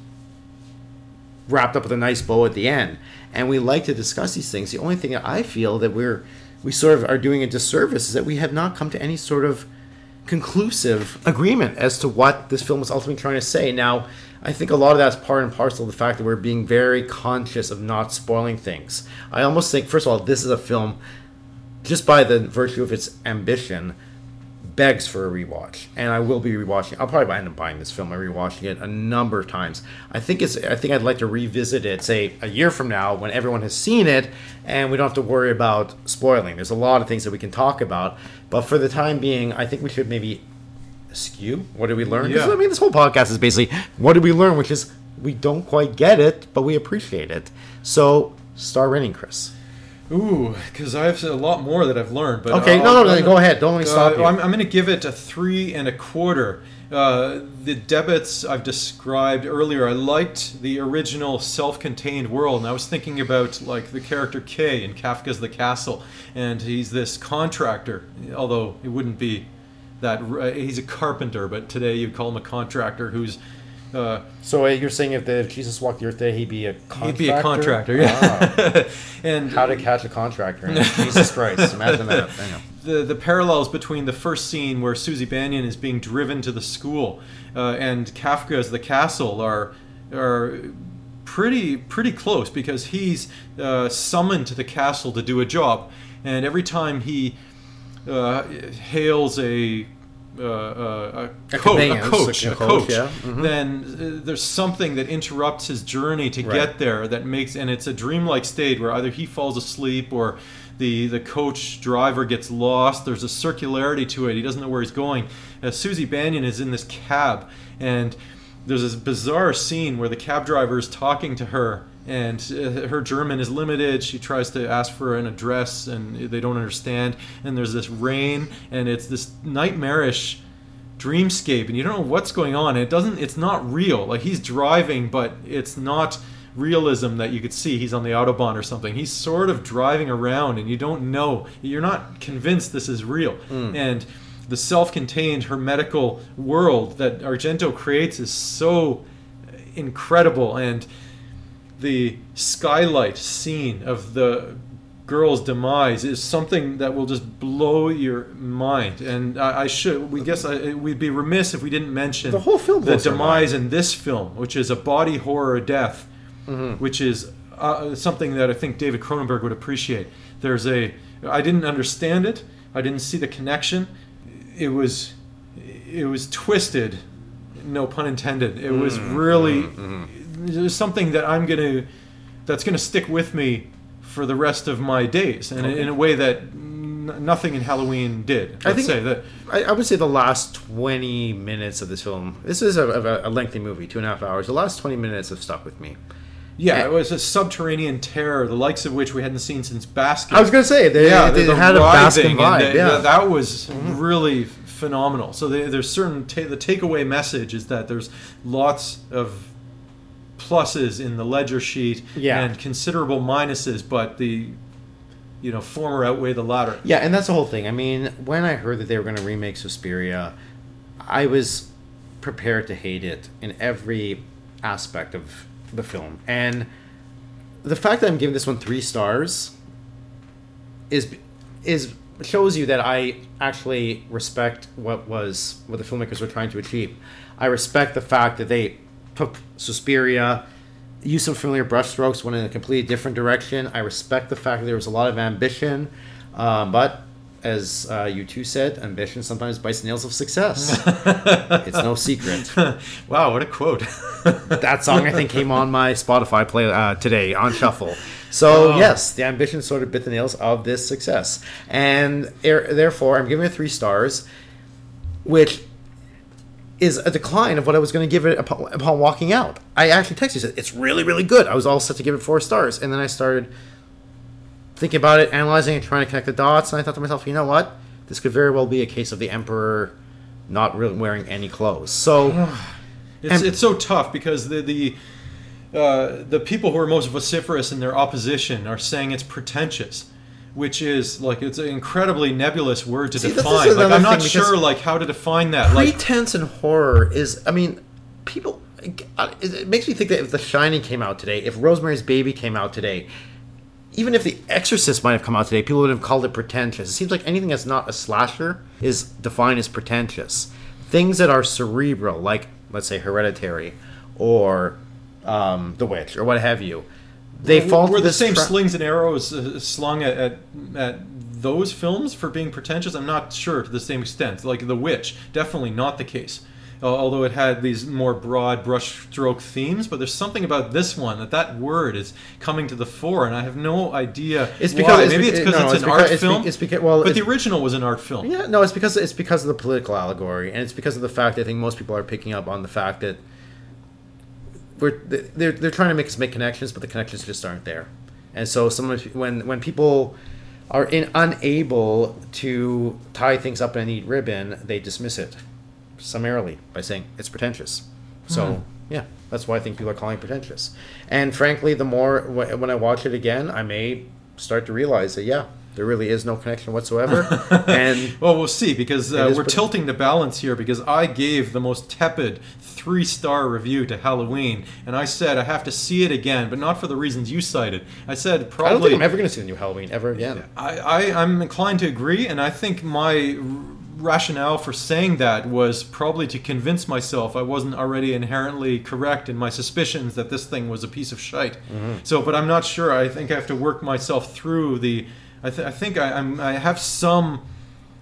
wrapped up with a nice bow at the end, and we like to discuss these things. The only thing that I feel that we're we sort of are doing a disservice is that we have not come to any sort of conclusive agreement as to what this film was ultimately trying to say. Now, I think a lot of that's part and parcel of the fact that we're being very conscious of not spoiling things. I almost think, first of all, this is a film, just by the virtue of its ambition, begs for a rewatch, and I will be rewatching. I'll probably end up buying this film and rewatching it a number of times. I think it's. I think I'd like to revisit it, say a year from now, when everyone has seen it, and we don't have to worry about spoiling. There's a lot of things that we can talk about, but for the time being, I think we should maybe skew. What did we learn? Yeah. I mean, this whole podcast is basically what did we learn, which is we don't quite get it, but we appreciate it. So, star rating, Chris. Ooh, because I have a lot more that I've learned. But Okay, I'll- no, no, no, go ahead. Don't let me stop you. I'm, I'm going to give it a three and a quarter. Uh, the debits I've described earlier, I liked the original self-contained world, and I was thinking about like the character K in Kafka's The Castle, and he's this contractor, although it wouldn't be that uh, he's a carpenter, but today you'd call him a contractor who's uh, So uh, you're saying if the if Jesus walked the earth day, he'd be a contractor? he'd be a contractor, yeah. [LAUGHS] and How to catch a contractor? [LAUGHS] Jesus Christ! Imagine that. The the parallels between the first scene where Susie Bannion is being driven to the school uh, and Kafka's The Castle are are pretty pretty close because he's uh, summoned to the castle to do a job, and every time he uh, hails a uh, uh, a, A co- a coach, a a coach, coach, yeah. Mhm. then uh, there's something that interrupts his journey to Right. get there that makes, and it's a dreamlike state where either he falls asleep or the the coach driver gets lost. There's a circularity to it. He doesn't know where he's going. Uh, Susie Bannion is in this cab, and there's this bizarre scene where the cab driver is talking to her and uh, her German is limited. She tries to ask for an address and they don't understand. And there's this rain and it's this nightmarish dreamscape and you don't know what's going on. It doesn't it's not real. Like he's driving but it's not realism that you could see he's on the autobahn or something. He's sort of driving around and you don't know. You're not convinced this is real. And the self-contained hermetical world that Argento creates is so incredible and the skylight scene of the girl's demise is something that will just blow your mind. And I, I should, we guess, I, we'd be remiss if we didn't mention The whole film the demise in this film, which is a body horror death, mm-hmm. which is uh, something that I think David Cronenberg would appreciate. There's a, I didn't understand it. I didn't see the connection. It was, it was twisted. No pun intended. It was mm-hmm. really mm-hmm. There's something that I'm gonna that's gonna stick with me for the rest of my days, and in a way that n- nothing in Halloween did. I think say that. I, I would say the last 20 minutes of this film. This is a, a, a lengthy movie, two and a half hours. The last 20 minutes have stuck with me. Yeah, it was a subterranean terror, the likes of which we hadn't seen since Baskin. I was gonna say they, yeah, they the, the had a Baskin vibe. the- yeah, that was mm-hmm. really phenomenal. So there- there's certain ta- the takeaway message is that there's lots of pluses in the ledger sheet Yeah. and considerable minuses, but the you know former outweigh the latter. Yeah, and that's the whole thing. I mean, when I heard that they were going to remake Suspiria, I was prepared to hate it in every aspect of the film. And the fact that I'm giving this one three stars is is shows you that I actually respect what was what the filmmakers were trying to achieve. I respect the fact that they Suspiria, used some familiar brushstrokes, went in a completely different direction. I respect the fact that there was a lot of ambition, um, but as uh, you two said, ambition sometimes bites the nails of success. [LAUGHS] it's no secret. [LAUGHS] wow, what a quote! [LAUGHS] that song I think came on my Spotify play uh, today on shuffle. So Oh. yes, the ambition sort of bit the nails of this success, and er- therefore I'm giving it three stars, which is a decline of what I was going to give it upon, upon walking out. I actually texted you said it's really really good. I was all set to give it four stars, and then I started thinking about it, analyzing it, trying to connect the dots, and I thought to myself, you know what, this could very well be a case of the emperor not really wearing any clothes. So. [SIGHS] It's, And- it's so tough because the the uh, the people who are most vociferous in their opposition are saying it's pretentious, which is like it's an incredibly nebulous word to See, define. Like I'm not sure like how to define that. Like pretense and horror is i mean people it it makes me think that if the shining came out today if rosemary's baby came out today even if the exorcist might have come out today people would have called it pretentious it seems like anything that's not a slasher is defined as pretentious things that are cerebral like let's say hereditary or um, the witch or what have you they were- fall were the same tra- slings and arrows uh, slung at, at at those films for being pretentious. I'm not sure to the same extent. Like The Witch, definitely not the case. Uh, although it had these more broad brushstroke themes, but there's something about this one that that word is coming to the fore, and I have no idea. It's because- why. it's maybe it's because no, it's it's an because- art it's be- film. it's because- well, but the original was an art film. Yeah, no, it's because it's because of the political allegory, and it's because of the fact I think most people are picking up on the fact that we're they're they're trying to make us make connections, but the connections just aren't there, and so someone when when people are in, unable to tie things up in a neat ribbon, they dismiss it summarily by saying it's pretentious. So Hmm. yeah, that's why I think people are calling it pretentious. And frankly, the more wh- when I watch it again, I may start to realize that yeah, there really is no connection whatsoever. [LAUGHS] and Well, we'll see because uh, we're tilting the balance here because I gave the most tepid three star review to Halloween, and I said I have to see it again, but not for the reasons you cited. I said I don't probably. think I'm ever going to see the new Halloween ever again. I, I, I'm inclined to agree, and I think my rationale for saying that was probably to convince myself I wasn't already inherently correct in my suspicions that this thing was a piece of shite. So, but I'm not sure. I think I have to work myself through the. I, th- I think I, I'm, I have some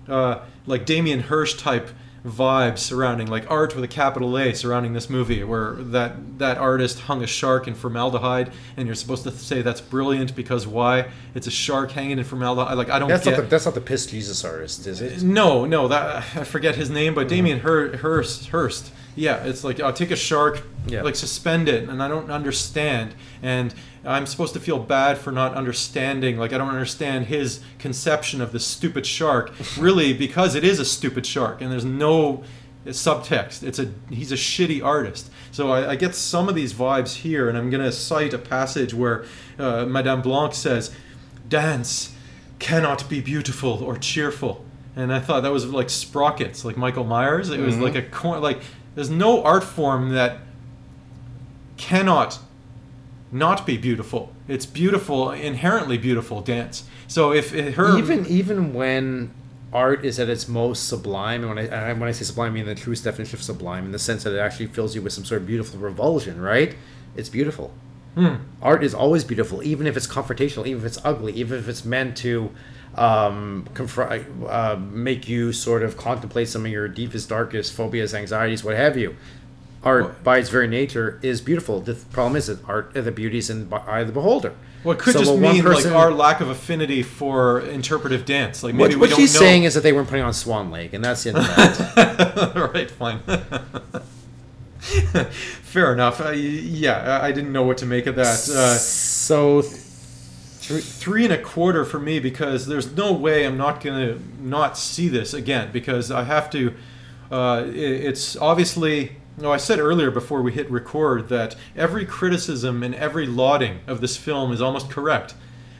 uh, like Damien Hirst type vibes surrounding like art with a capital A surrounding this movie where that that artist hung a shark in formaldehyde and you're supposed to say that's brilliant because why? It's a shark hanging in formaldehyde. Like I don't That's get not the that's not the piss Jesus artist, is it? no no that I forget his name but Damien Hur- Hirst Hirst yeah it's like I'll take a shark Yeah. like suspend it and I don't understand. And I'm supposed to feel bad for not understanding like I don't understand his conception of this stupid shark [LAUGHS] really because it is a stupid shark and there's no subtext. It's a he's a shitty artist. So I, I get some of these vibes here and I'm gonna cite a passage where uh, Madame Blanc says dance cannot be beautiful or cheerful. And I thought that was like sprockets like Michael Myers. It was like a cor- like there's no art form that cannot not be beautiful. It's beautiful, inherently beautiful dance. So if it, her even even when art is at its most sublime, and when I and when I say sublime, I mean the truest definition of sublime, in the sense that it actually fills you with some sort of beautiful revulsion, right? It's beautiful. Hmm. Art is always beautiful, even if it's confrontational, even if it's ugly, even if it's meant to um, confront, uh, make you sort of contemplate some of your deepest, darkest phobias, anxieties, what have you. Art, by its very nature, is beautiful. The problem is that art, the beauty is in the eye of the beholder. what could So just mean person- like our lack of affinity for interpretive dance. Like What, maybe we what don't she's know. saying is that they weren't putting on Swan Lake, and that's the end of that. [LAUGHS] right, fine. [LAUGHS] Fair enough. Uh, yeah, I I didn't know what to make of that. Uh, so, three, three and a quarter for me because there's no way I'm not gonna not see this again because I have to. Uh, i it's obviously. No, I said earlier before we hit record that every criticism and every lauding of this film is almost correct.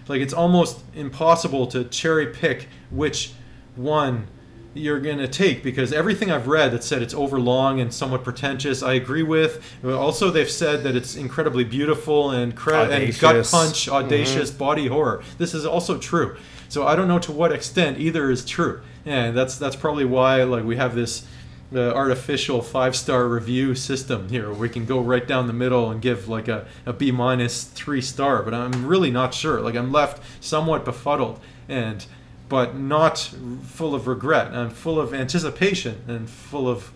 Like it's almost impossible to cherry pick which one you're going to take because everything I've read that said it's overlong and somewhat pretentious, I agree with. Also, they've said that it's incredibly beautiful and, cre- and gut punch, audacious body horror. This is also true. So I don't know to what extent either is true, and that's that's probably why like we have this uh, artificial five star review system here. Where we can go right down the middle and give like a, a B minus three star, but I'm really not sure. Like I'm left somewhat befuddled and but not full of regret. I'm full of anticipation and full of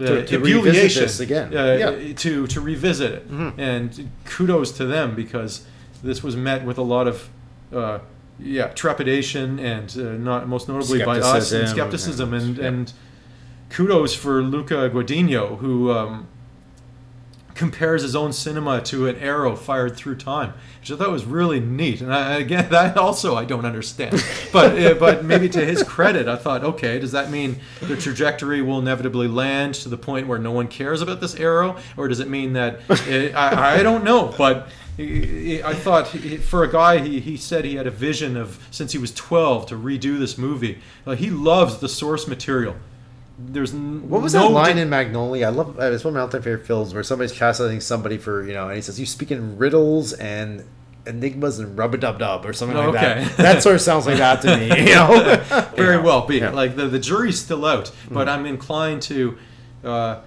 uh, To- to ebullition, this again. uh, Yeah. Mm-hmm. to to revisit it. And kudos to them because this was met with a lot of uh, yeah trepidation and uh, not most notably by us and Skepticism and- and and kudos for Luca Guadagnino who. Um, compares his own cinema to an arrow fired through time, which I thought was really neat. And I, again, [LAUGHS] that also I don't understand. But uh, but maybe to his credit, I thought, okay, does that mean the trajectory will inevitably land to the point where no one cares about this arrow, or does it mean that uh I, I don't know, but. I I thought for a guy, he, he said he had a vision of since he was 12 to redo this movie. He loves the source material. There's n- what was no that line di- in Magnolia? I love. Uh, it's one of my all-time favorite films where somebody's chastising somebody for you know, and he says, "You speak in riddles and enigmas and rub a dub dub or something like Okay. that." That sort of sounds like that to me. [LAUGHS] You know, very well be yeah. Mm-hmm. like the, the jury's still out but i'm inclined to uh,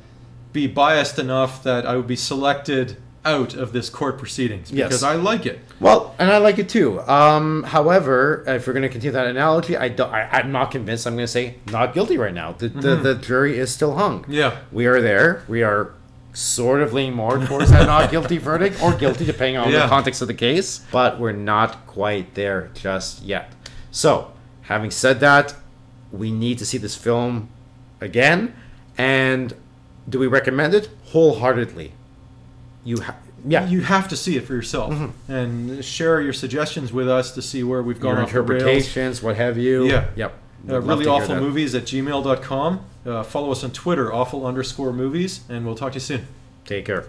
be biased enough that i would be selected out of this court proceedings Yes. because i like it Well, and I like it too. Um, however, if we're going to continue that analogy, I don't. I, I'm not convinced. I'm going to say not guilty right now. The, the the jury is still hung. Mm-hmm. Yeah. we are there. We are sort of leaning more towards that not guilty verdict or guilty, depending on Yeah. the context of the case. But we're not quite there just yet. So, having said that, we need to see this film again. And do we recommend it wholeheartedly? You, ha- yeah, you have to see it for yourself Mm-hmm. and share your suggestions with us to see where we've gone your off interpretations, what have you. Yeah. Yep. Uh, really awful movies at gmail.com uh, follow us on twitter awful underscore movies and we'll talk to you soon Take care.